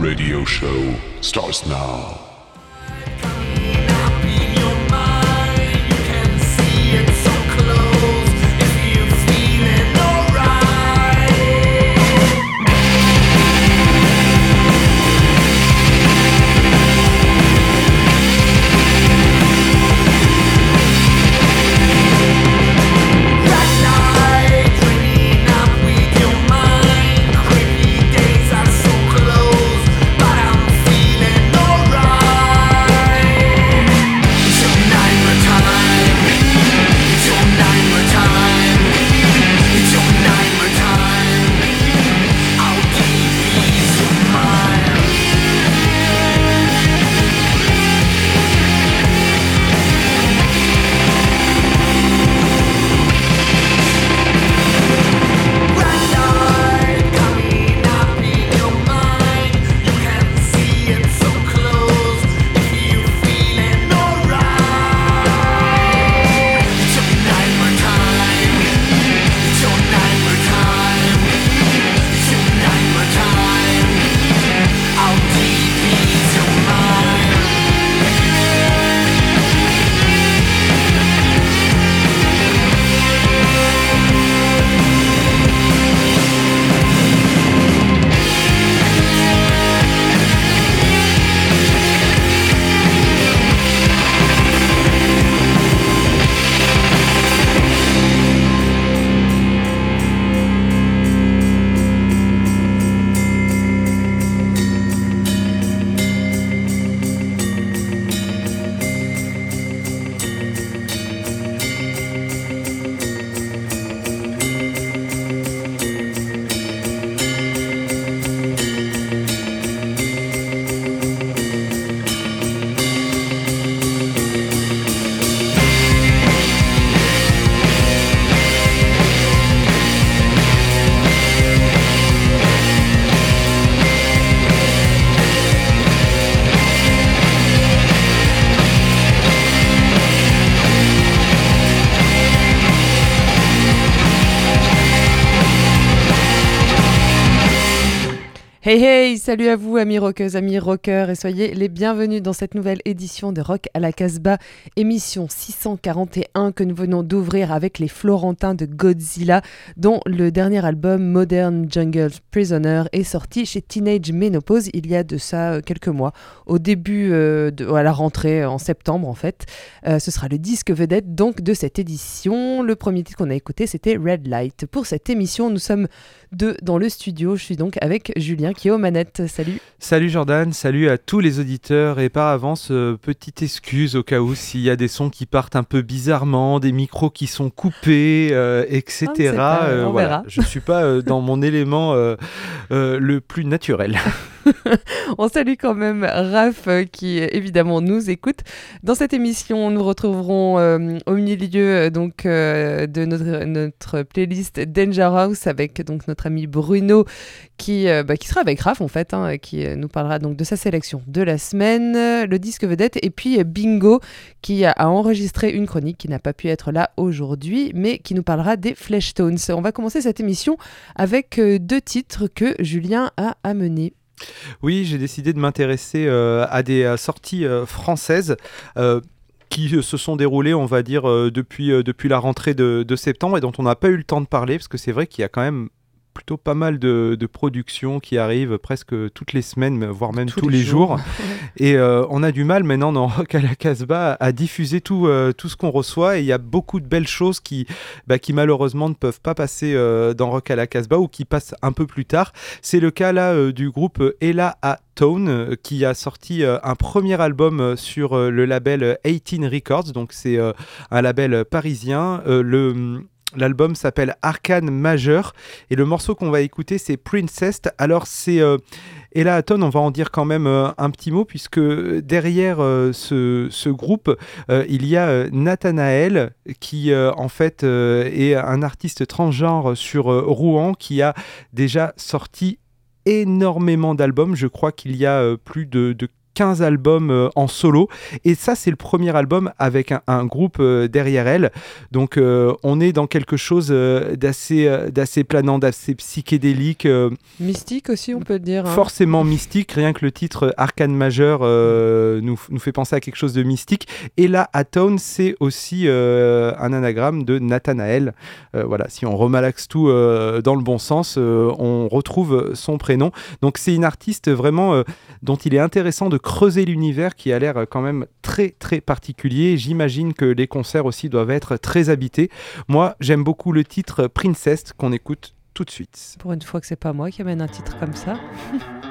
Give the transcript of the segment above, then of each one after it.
radio show starts now. Salut à vous amis rockeuses, amis rockeurs et soyez les bienvenus dans cette nouvelle édition de Rock à la Casbah, émission 641 que nous venons d'ouvrir avec les Florentins de Godzilla dont le dernier album Modern Jungle Prisoner est sorti chez Teenage Menopause il y a de ça euh, quelques mois, au début euh, à la rentrée en septembre en fait. Euh, ce sera le disque vedette donc de cette édition. Le premier titre qu'on a écouté c'était Red Light. Pour cette émission, nous sommes deux dans le studio. Je suis donc avec Julien qui est aux manettes. Salut. Salut Jordan, salut à tous les auditeurs et par avance, euh, petite excuse au cas où s'il y a des sons qui partent un peu bizarrement, des micros qui sont coupés, euh, etc. Euh, voilà, je suis pas dans mon élément le plus naturel. on salue quand même Raph qui évidemment nous écoute. Dans cette émission, nous retrouverons au milieu donc de notre, playlist Danger House avec donc notre ami Bruno qui, euh, bah, qui sera avec Raph en fait, hein, qui euh, nous parlera donc de sa sélection de la semaine, le disque vedette, et puis euh, Bingo qui a, enregistré une chronique qui n'a pas pu être là aujourd'hui, mais qui nous parlera des Fleshtones. On va commencer cette émission avec deux titres que Julien a amenés. Oui, j'ai décidé de m'intéresser à des sorties françaises qui se sont déroulées, on va dire, depuis, la rentrée de septembre et dont on n'a pas eu le temps de parler, parce que c'est vrai qu'il y a quand même plutôt pas mal de, productions qui arrivent presque toutes les semaines, voire même tous, les, jours. et euh, on a du mal maintenant dans Rock à la Casbah à diffuser tout, euh, tout ce qu'on reçoit. Et il y a beaucoup de belles choses qui, bah, qui malheureusement ne peuvent pas passer euh, dans Rock à la Casbah ou qui passent un peu plus tard. C'est le cas là du groupe Ella à Tone qui a sorti un premier album sur le label 18 Records. Donc c'est un label parisien. le L'album s'appelle Arcane Majeur et le morceau qu'on va écouter c'est Princess. Alors c'est euh, et là, Aton, on va en dire quand même euh, un petit mot, puisque derrière euh, ce, groupe, il y a Nathanaël, qui en fait est un artiste transgenre sur Rouen, qui a déjà sorti énormément d'albums. Je crois qu'il y a plus de, de 15 albums en solo. Et ça, c'est le premier album avec un, groupe derrière elle. Donc, on est dans quelque chose d'assez, d'assez planant, d'assez psychédélique. mystique aussi, on peut dire. Hein. Forcément mystique. Rien que le titre Arcane majeur nous, nous, fait penser à quelque chose de mystique. Et là, Atone, c'est aussi un anagramme de Nathanaël. voilà, si on remalaxe tout dans le bon sens, on retrouve son prénom. Donc, c'est une artiste vraiment dont il est intéressant de creuser l'univers qui a l'air euh, quand même très très particulier. J'imagine que les concerts aussi doivent être très habités. Moi, j'aime beaucoup le titre Princess qu'on écoute tout de suite. Pour une fois que c'est pas moi qui amène un titre comme ça.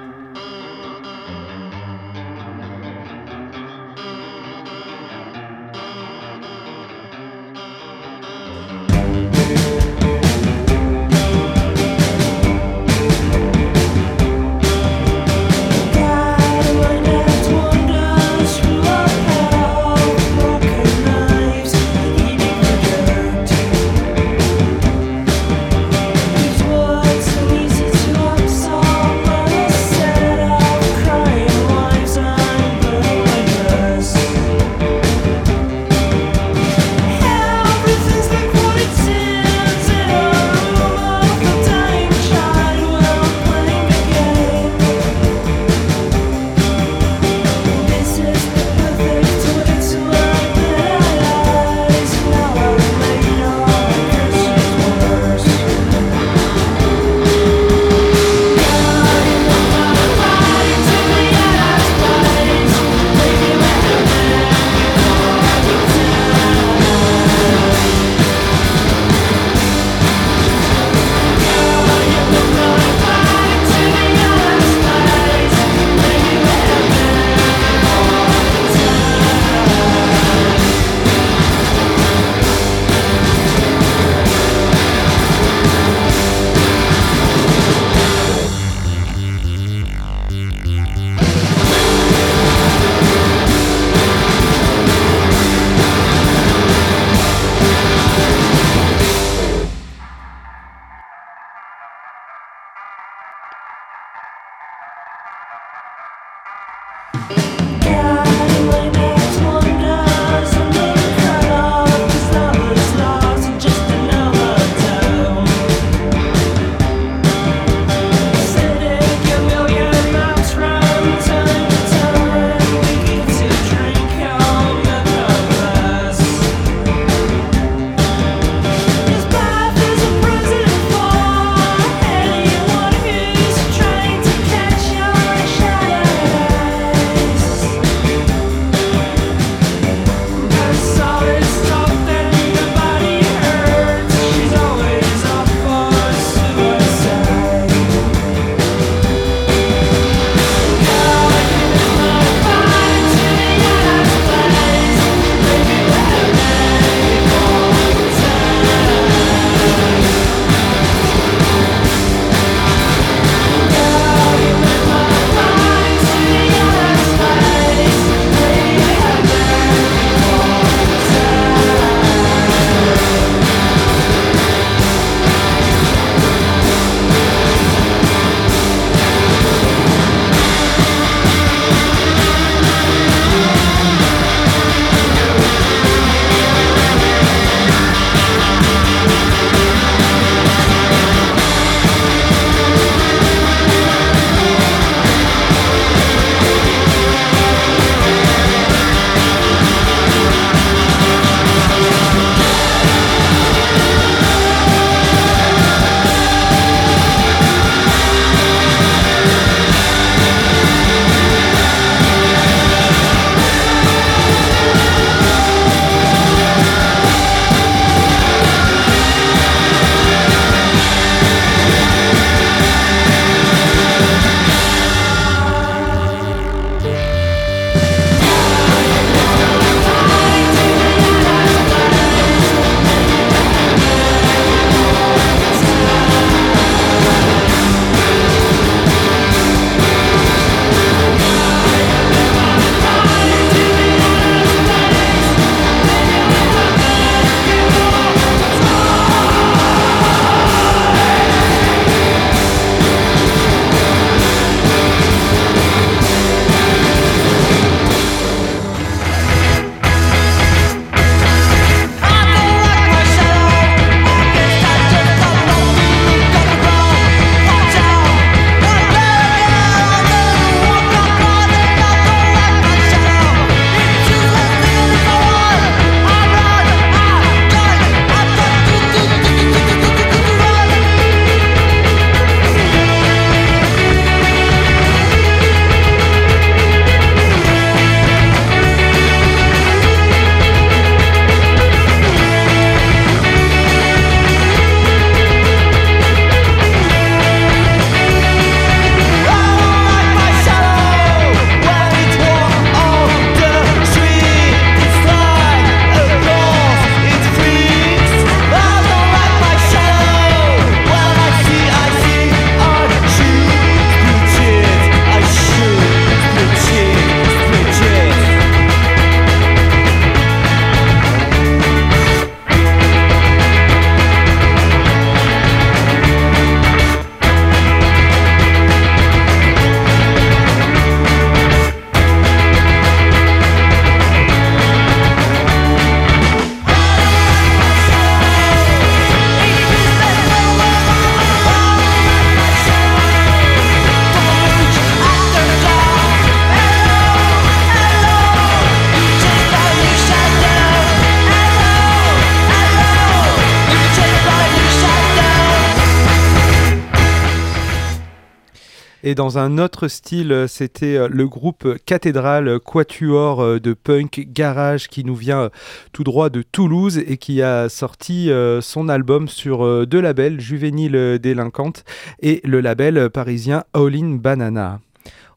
dans un autre style, c'était le groupe Cathédrale Quatuor de punk garage qui nous vient tout droit de Toulouse et qui a sorti son album sur deux labels, Juvénile Délinquante et le label parisien All In Banana.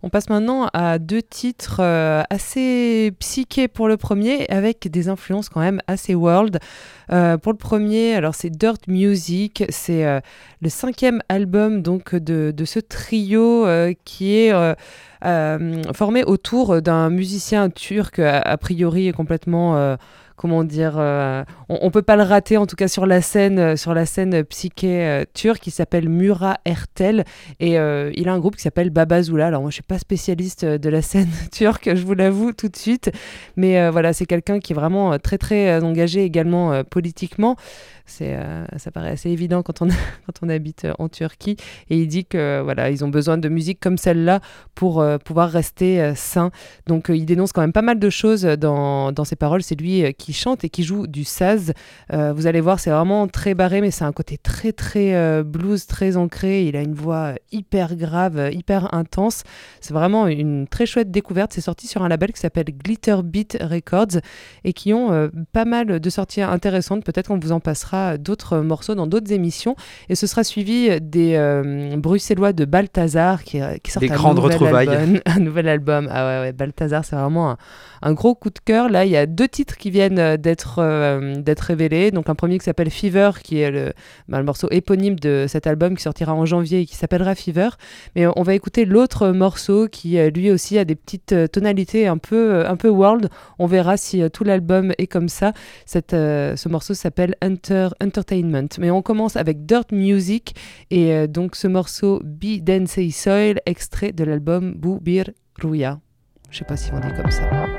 On passe maintenant à deux titres euh, assez psychés pour le premier, avec des influences quand même assez world. Euh, pour le premier, alors c'est Dirt Music, c'est euh, le cinquième album donc de, ce trio qui est formé autour d'un musicien turc a, priori complètement comment dire, euh, on, ne peut pas le rater en tout cas sur la scène, euh, sur scène psyché euh, turque qui s'appelle Mura Ertel et il a un groupe qui s'appelle Babazoula. Alors moi je suis pas spécialiste de la scène turque, je vous l'avoue tout de suite, mais voilà c'est quelqu'un qui est vraiment très très engagé également politiquement. C'est, euh, ça paraît assez évident quand on, quand on habite en Turquie. Et il dit que voilà, ils ont besoin de musique comme celle-là pour euh, pouvoir rester euh, sain. Donc il dénonce quand même pas mal de choses dans, dans ses paroles. C'est lui qui chante et qui joue du saz. vous allez voir, c'est vraiment très barré, mais c'est un côté très très blues, très ancré. Il a une voix hyper grave, hyper intense. C'est vraiment une très chouette découverte. C'est sorti sur un label qui s'appelle Glitter Beat Records et qui ont pas mal de sorties intéressantes. Peut-être qu'on vous en passera d'autres morceaux dans d'autres émissions. Et ce sera suivi des euh, Bruxellois de Balthazar qui, euh, qui sortent un, nouvel album, un nouvel album. Ah ouais, ouais Balthazar, c'est vraiment un, gros coup de cœur. Là, il y a deux titres qui viennent euh, d'être révélés. Donc un premier qui s'appelle Fever, qui est le, bah, le morceau éponyme de cet album qui sortira en janvier et qui s'appellera Fever. Mais on va écouter l'autre morceau qui lui aussi a des petites tonalités un peu, un peu world. On verra si tout l'album est comme ça. Cette, ce morceau s'appelle Entertainment. Mais on commence avec Dirt Music et euh, donc ce morceau Be Densei Soil, extrait de l'album Bu Bir Ruya. Je sais pas si on dit comme ça.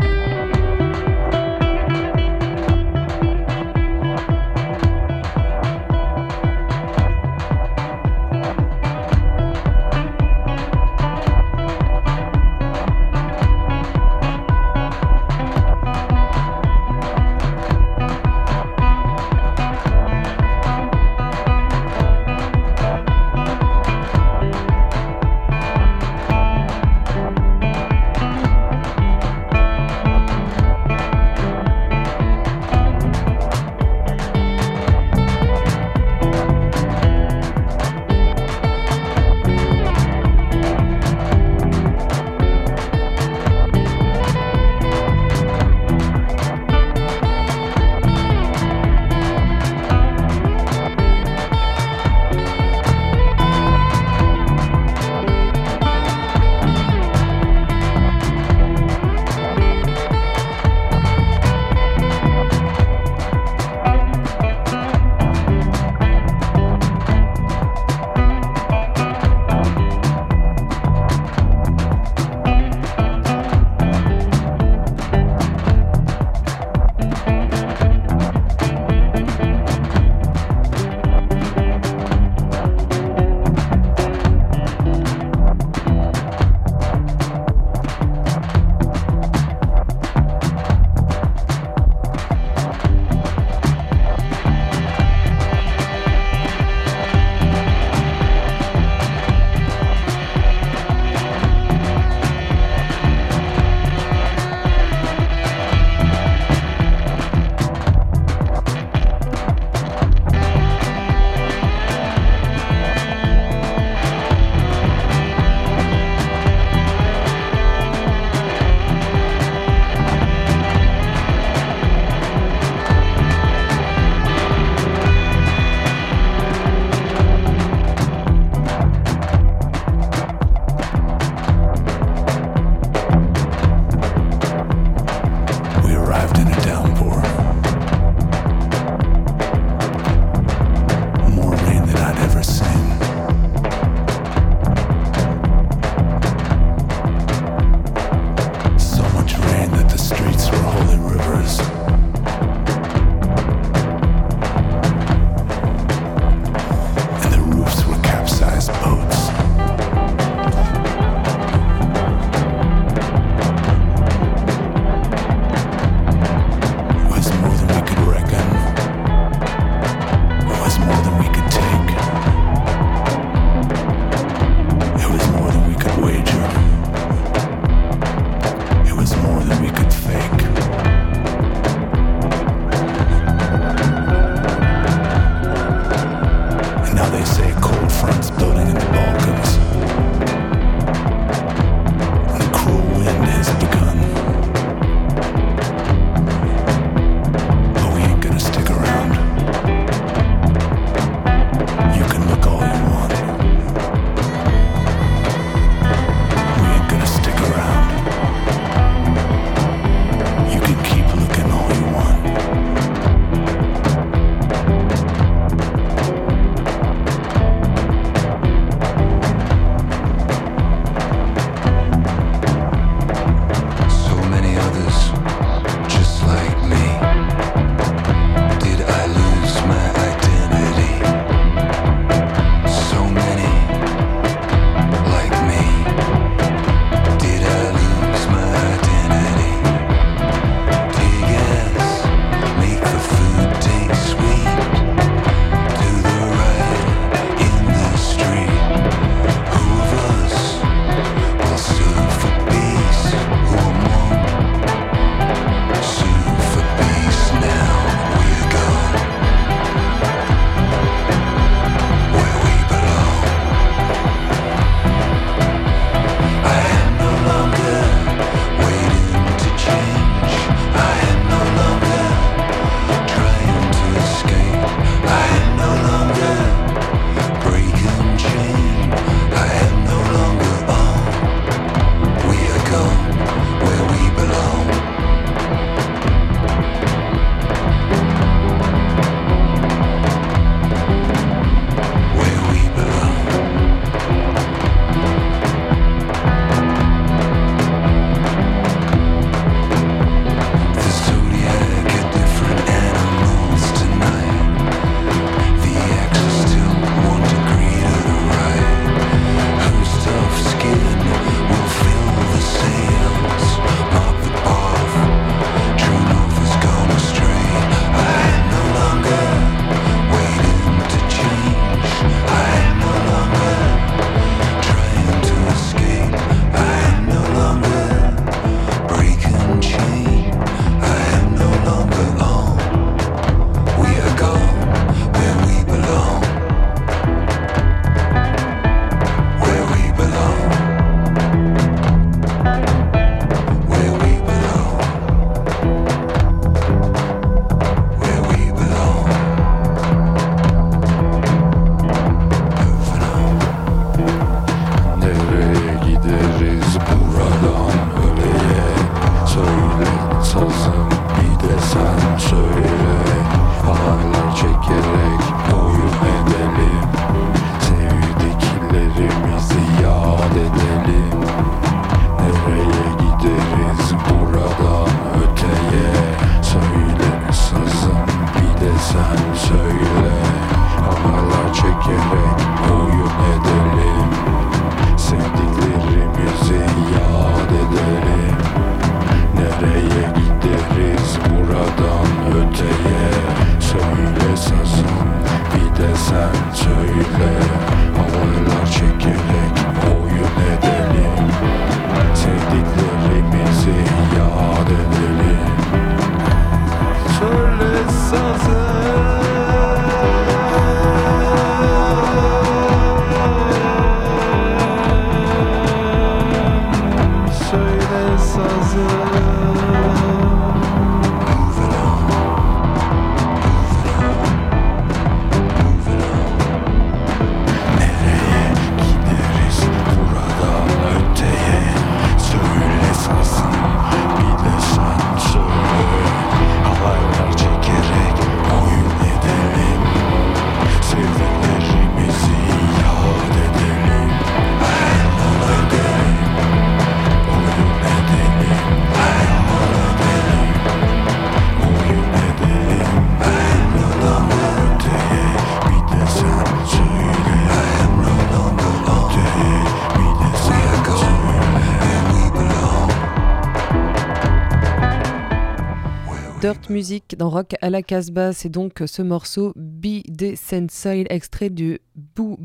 Dirt Music dans Rock à la casse basse, C'est donc ce morceau Be Desensile, extrait du Bou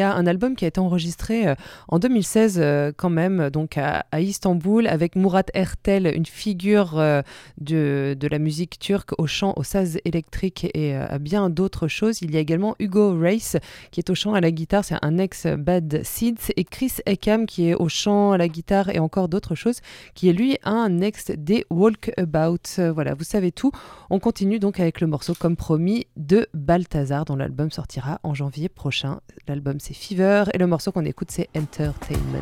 un album qui a été enregistré euh, en 2016 euh, quand même, donc à, Istanbul, avec Murat Ertel, une figure euh, de, la musique turque au chant, au saz électrique et à bien d'autres choses. Il y a également Hugo Race qui est au chant à la guitare, c'est un ex Bad Seeds, et Chris Eckham qui est au chant, à la guitare et encore d'autres choses, qui est lui un ex des Walkabout. Voilà, vous savez tout. On continue donc avec le morceau, comme promis, de Balthazar, dont l'album sortira en janvier prochain. L'album c'est Fever et le morceau qu'on écoute c'est Entertainment.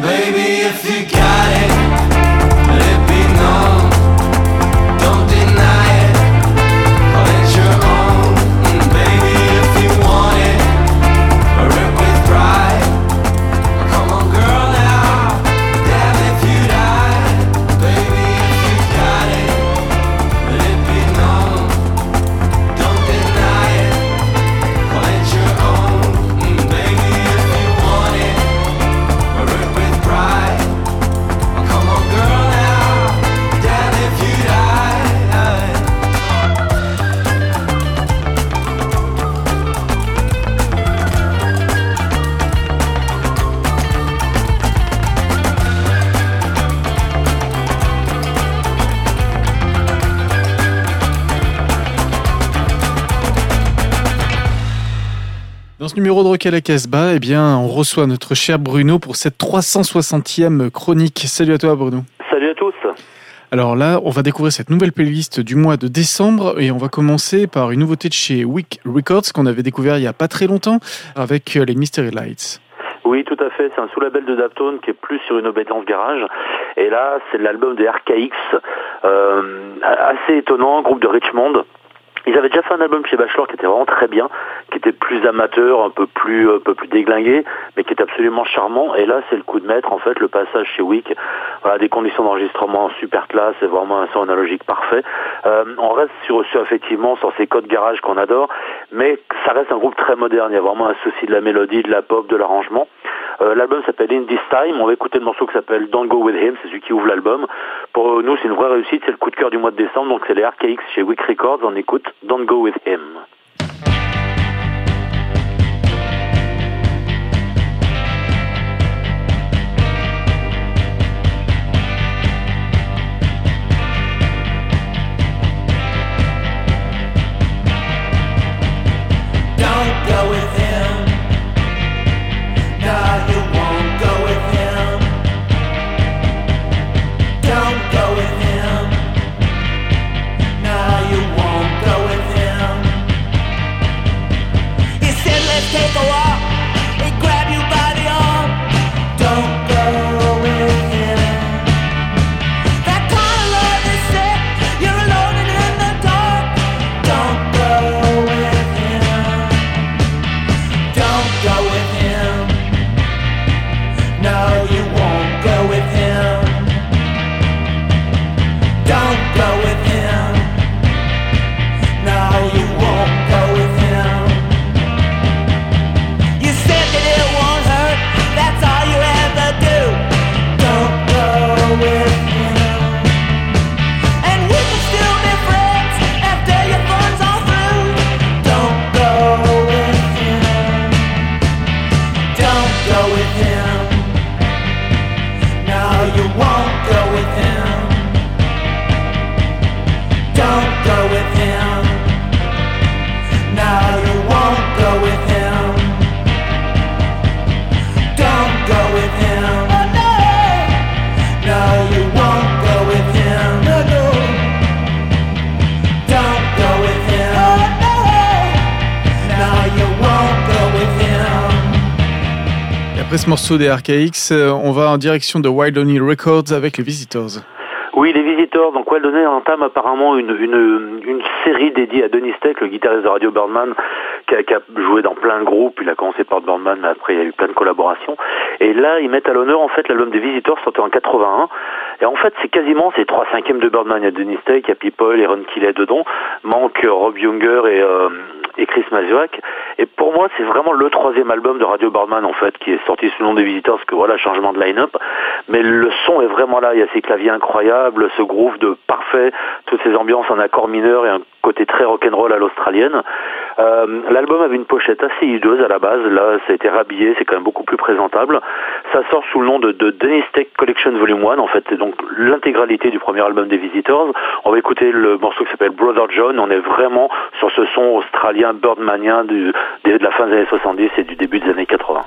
baby, if you got la Casbah, eh bien, on reçoit notre cher Bruno pour cette 360e chronique. Salut à toi, Bruno. Salut à tous. Alors là, on va découvrir cette nouvelle playlist du mois de décembre et on va commencer par une nouveauté de chez Wick Records qu'on avait découvert il y a pas très longtemps avec euh, les Mystery Lights. Oui, tout à fait. C'est un sous-label de Daptone qui est plus sur une obédience garage. Et là, c'est l'album des RKX, euh, assez étonnant, groupe de Richmond. Ils avaient déjà fait un album chez Bachelor qui était vraiment très bien, qui était plus amateur, un peu plus, un peu plus déglingué, mais qui était absolument charmant. Et là, c'est le coup de maître, en fait, le passage chez Wick. Voilà, des conditions d'enregistrement super classe, c'est vraiment un son analogique parfait. Euh, on reste sur, sur, effectivement, sur ces codes garage qu'on adore, mais ça reste un groupe très moderne. Il y a vraiment un souci de la mélodie, de la pop, de l'arrangement. Euh, l'album s'appelle In This Time. On va écouter le morceau qui s'appelle Don't Go With Him. C'est celui qui ouvre l'album. Pour nous, c'est une vraie réussite. C'est le coup de cœur du mois de décembre. Donc, c'est les RKX chez Wick Records. On écoute Don't Go With Him. Après ce morceau des RKX, euh, on va en direction de Wild Only Records avec les Visitors. Oui, les visiteurs. Donc, Wildonnet entame apparemment une, une, une série dédiée à Denis Steck, le guitariste de Radio Birdman, qui a, qui a joué dans plein de groupes. Il a commencé par Birdman, mais après, il y a eu plein de collaborations. Et là, ils mettent à l'honneur, en fait, l'album des visiteurs sorti en 81. Et en fait, c'est quasiment, c'est trois cinquièmes de Birdman. Il y a Denis Steck, il y a People, et Ron Killet dedans. Manque Rob Younger et, euh, et Chris Mazuak. Et pour moi, c'est vraiment le troisième album de Radio Birdman, en fait, qui est sorti sous le nom des visiteurs, parce que voilà, changement de line-up. Mais le son est vraiment là. Il y a ces claviers incroyables, ce groove de parfait, toutes ces ambiances en accord mineur et un côté très rock'n'roll à l'australienne. Euh, L'album avait une pochette assez hideuse à la base. Là, ça a été rhabillé, c'est quand même beaucoup plus présentable. Ça sort sous le nom de, de Dennis Tech Collection Volume 1. En fait, c'est donc l'intégralité du premier album des Visitors. On va écouter le morceau qui s'appelle Brother John. On est vraiment sur ce son australien birdmanien de la fin des années 70 et du début des années 80.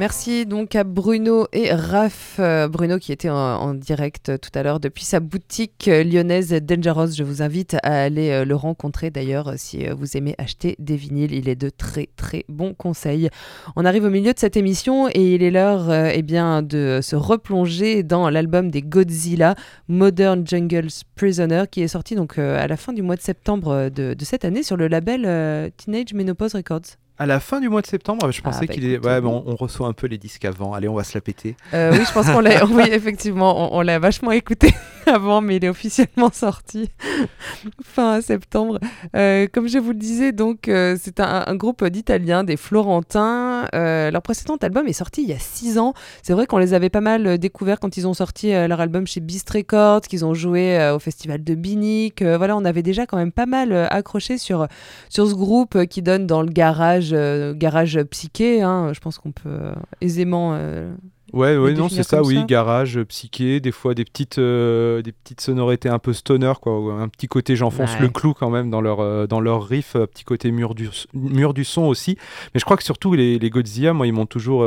Merci donc à Bruno et Raph. Euh, Bruno qui était en, direct tout à l'heure depuis sa boutique euh, lyonnaise Dangerous. Je vous invite à aller euh, le rencontrer d'ailleurs si vous aimez acheter des vinyles. Il est de très très bons conseils. On arrive au milieu de cette émission et il est l'heure eh bien, de se replonger dans l'album des Godzilla, Modern Jungles Prisoner, qui est sorti donc à la fin du mois de septembre de, cette année sur le label Teenage Menopause Records. À la fin du mois de septembre, je pensais bah qu'il est. Ouais, euh, mais on, reçoit un peu les disques avant. Allez, on va se la péter. Euh, oui, je pense qu'on l'a. Oui, effectivement, on, on l'a vachement écouté avant, mais il est officiellement sorti fin septembre. Euh, comme je vous le disais, donc euh, c'est un, un groupe d'Italiens, des Florentins. Leur précédent album est sorti il y a six ans. C'est vrai qu'on les avait pas mal découverts quand ils ont sorti leur album chez Beast Records, qu'ils ont joué au festival de Binic. Voilà, on avait déjà quand même pas mal accroché sur sur ce groupe qui donne dans le garage, euh, garage psyché. hein. je pense qu'on peut euh, aisément. euh, Ouais, ouais, non, c'est ça, oui, garage, psyché, des fois des petites, euh, des petites sonorités un peu stoner, quoi, un petit côté j'enfonce Ouais. le clou quand même dans leur, dans leur riff, petit côté mur du, mur du son aussi. Mais je crois que surtout les, les Godzilla, moi, ils m'ont toujours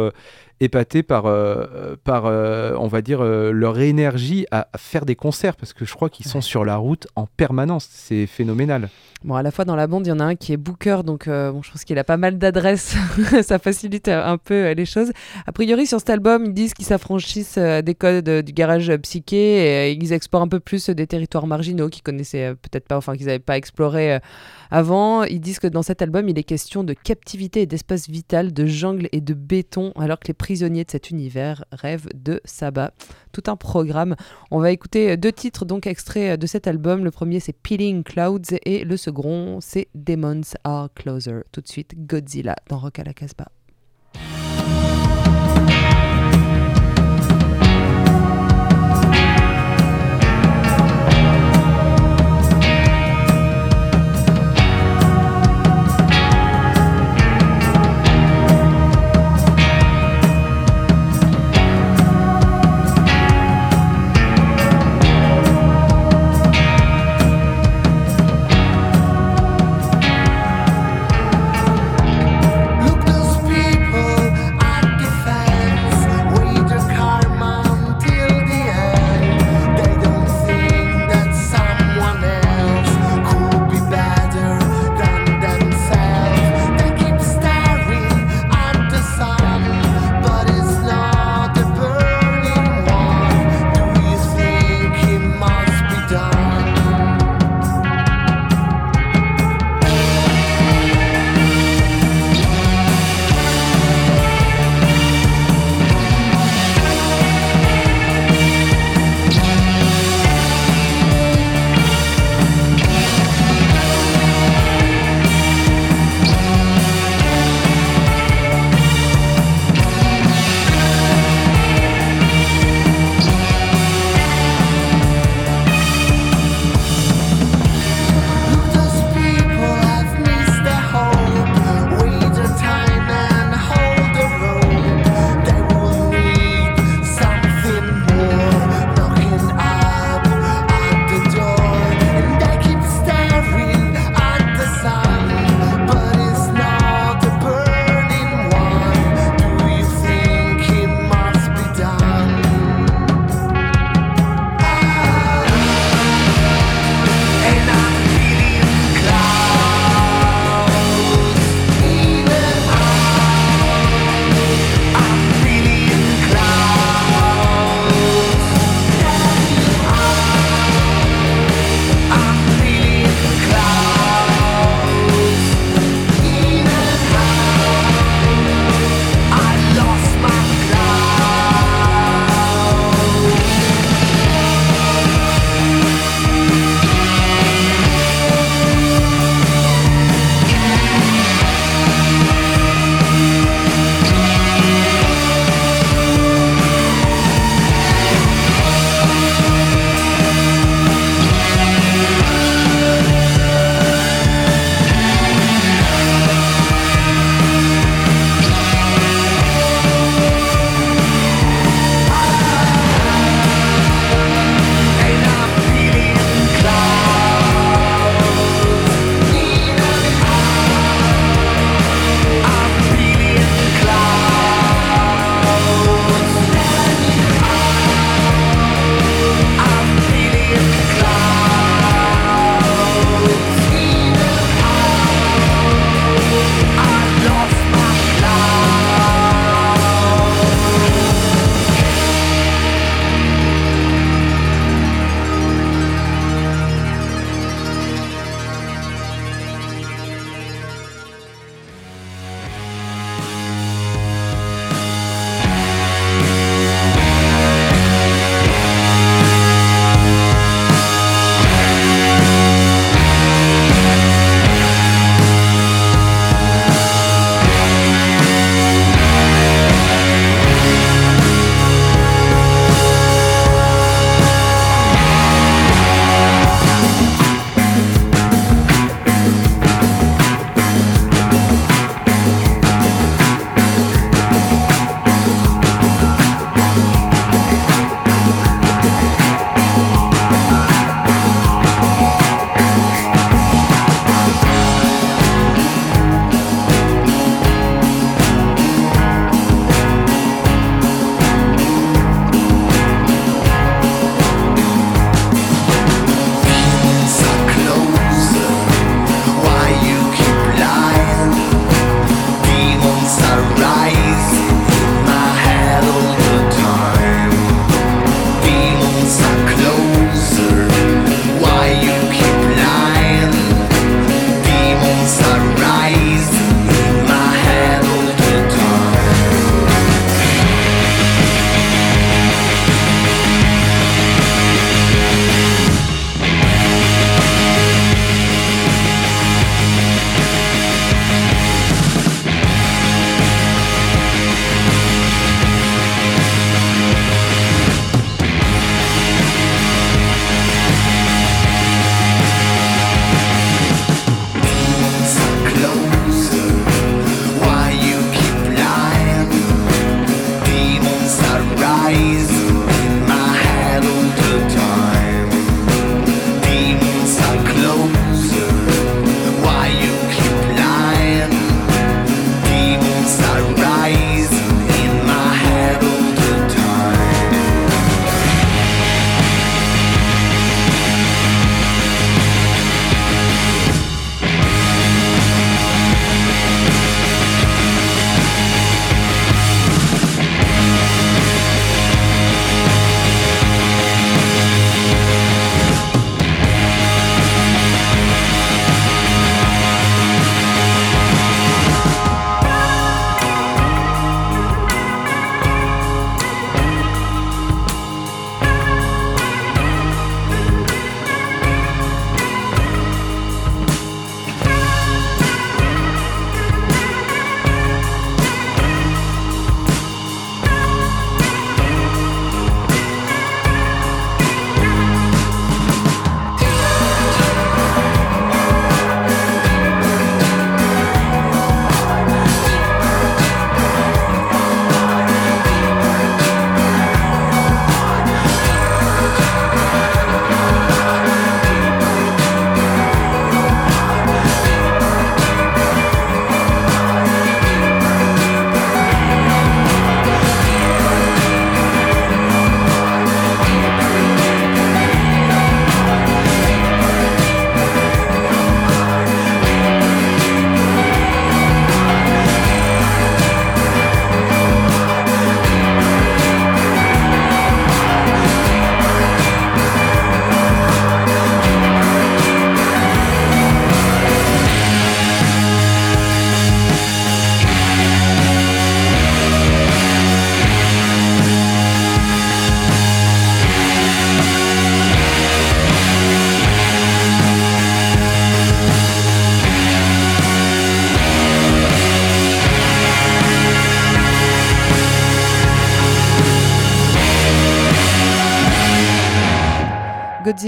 épaté par, euh, par euh, on va dire, euh, leur énergie à, à faire des concerts, parce que je crois qu'ils sont sur la route en permanence, c'est phénoménal. Bon, à la fois dans la bande, il y en a un qui est booker, donc bon, je pense qu'il a pas mal d'adresses. ça facilite un peu les choses. A priori, sur cet album, ils disent qu'ils s'affranchissent des codes du garage psyché et ils explorent un peu plus des territoires marginaux qu'ils connaissaient peut-être pas, enfin qu'ils n'avaient pas exploré avant. Ils disent que dans cet album, il est question de captivité et d'espace vital, de jungle et de béton, alors que les prisonniers de cet univers rêvent de sabbat. Tout un programme. On va écouter euh, deux titres donc extraits euh, de cet album. Le premier c'est Peeling Clouds et le second c'est Demons Are Closer. Tout de suite Godzilla dans Rock à la Casbah.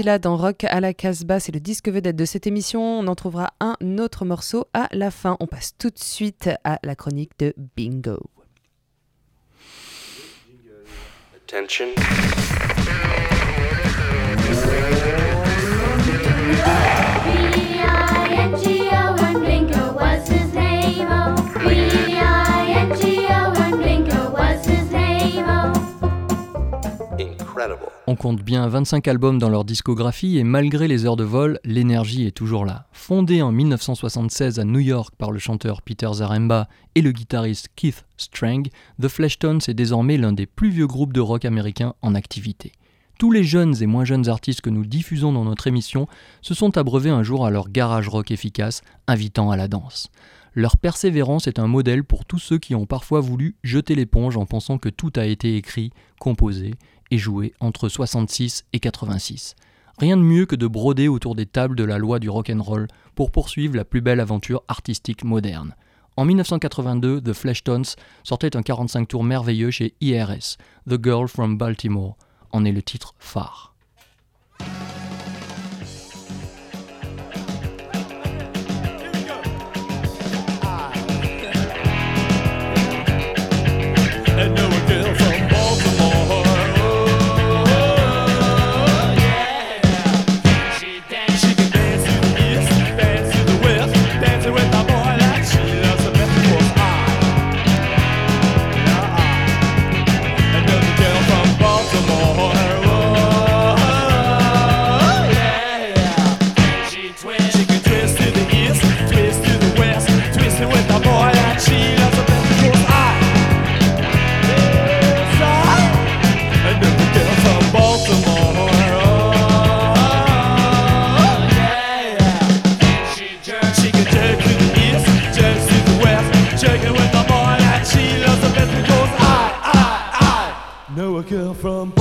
Dans Rock à la Casbah, c'est le disque vedette de cette émission. On en trouvera un autre morceau à la fin. On passe tout de suite à la chronique de Bingo. Attention. On compte bien 25 albums dans leur discographie et malgré les heures de vol, l'énergie est toujours là. Fondé en 1976 à New York par le chanteur Peter Zaremba et le guitariste Keith Strang, The Fleshtones est désormais l'un des plus vieux groupes de rock américains en activité. Tous les jeunes et moins jeunes artistes que nous diffusons dans notre émission se sont abreuvés un jour à leur garage rock efficace, invitant à la danse. Leur persévérance est un modèle pour tous ceux qui ont parfois voulu jeter l'éponge en pensant que tout a été écrit, composé et joué entre 66 et 86. Rien de mieux que de broder autour des tables de la loi du rock'n'roll pour poursuivre la plus belle aventure artistique moderne. En 1982, The Fleshtones sortait un 45 tours merveilleux chez IRS, The Girl from Baltimore, en est le titre phare. From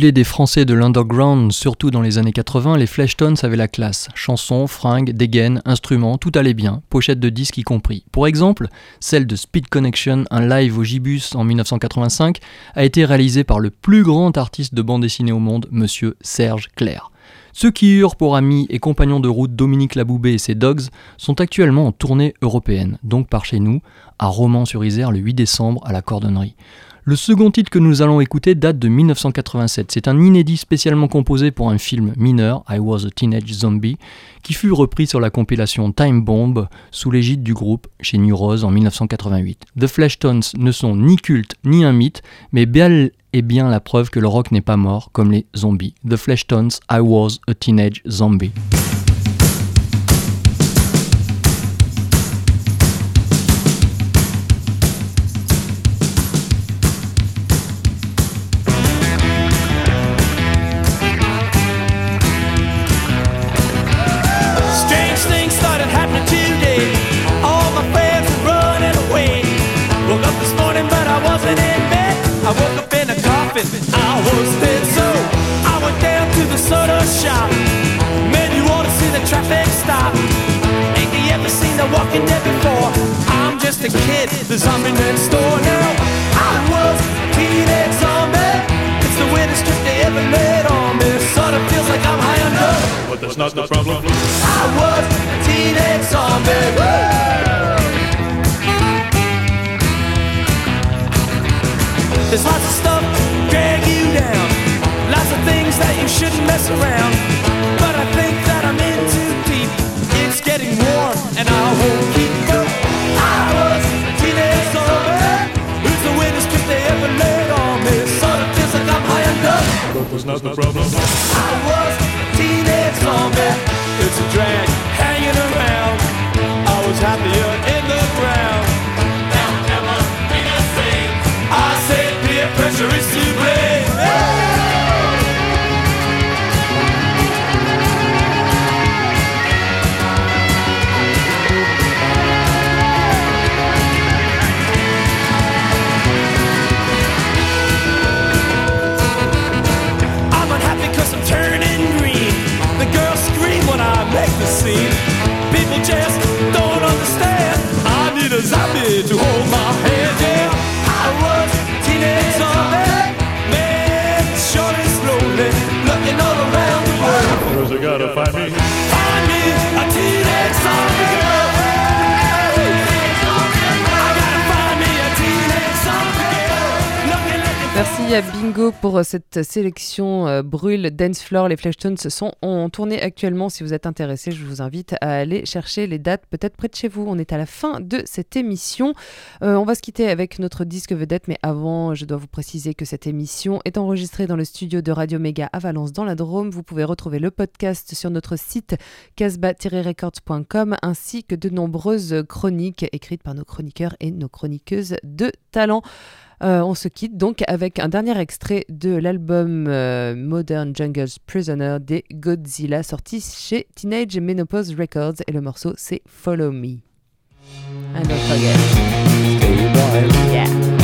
Des Français de l'underground, surtout dans les années 80, les Fleshtones avaient la classe. Chansons, fringues, dégaines, instruments, tout allait bien, pochette de disques y compris. Pour exemple, celle de Speed Connection, un live au Gibus en 1985, a été réalisée par le plus grand artiste de bande dessinée au monde, monsieur Serge Clair. Ceux qui eurent pour amis et compagnons de route Dominique Laboubé et ses Dogs sont actuellement en tournée européenne, donc par chez nous, à Romans-sur-Isère le 8 décembre à la Cordonnerie. Le second titre que nous allons écouter date de 1987. C'est un inédit spécialement composé pour un film mineur, I Was a Teenage Zombie, qui fut repris sur la compilation Time Bomb sous l'égide du groupe chez New Rose en 1988. The Fleshtones ne sont ni cultes ni un mythe, mais bel et bien la preuve que le rock n'est pas mort comme les zombies. The Fleshtones, I Was a Teenage Zombie. Shop. Man, you ought to see the traffic stop. Ain't you ever seen the walking dead before. I'm just a kid, the zombie next door. Now I was a teenage zombie. It's the weirdest trick they ever laid on me. Sort of feels like I'm high enough. But that's not the problem. I was a teenage zombie. Woo! There's lots of stuff mess around. But I think that I'm in too deep. It's getting warm and I won't keep up. I was a teenage zombie. Who's the weirdest trick they ever laid on me? Sort of feels like I'm high enough. But that's not the problem. I was a teenage zombie. I need a zombie to hold my hand. Yeah, I was a teenage zombie. Man, sure is lonely. Looking all around the world. Where's it gotta find me? Find me a teenage À Bingo pour euh, cette sélection euh, brûle Dance Floor. Les Fleshtones sont en tournée actuellement. Si vous êtes intéressé, je vous invite à aller chercher les dates peut-être près de chez vous. On est à la fin de cette émission. Euh, on va se quitter avec notre disque vedette, mais avant, je dois vous préciser que cette émission est enregistrée dans le studio de Radio Méga à Valence dans la Drôme. Vous pouvez retrouver le podcast sur notre site casbah-records.com ainsi que de nombreuses chroniques écrites par nos chroniqueurs et nos chroniqueuses de talent. Euh, on se quitte donc avec un dernier extrait de l'album euh, Modern Jungle's Prisoner des Godzilla sorti chez Teenage Menopause Records et le morceau c'est Follow Me. And don't forget, stay boy. Yeah.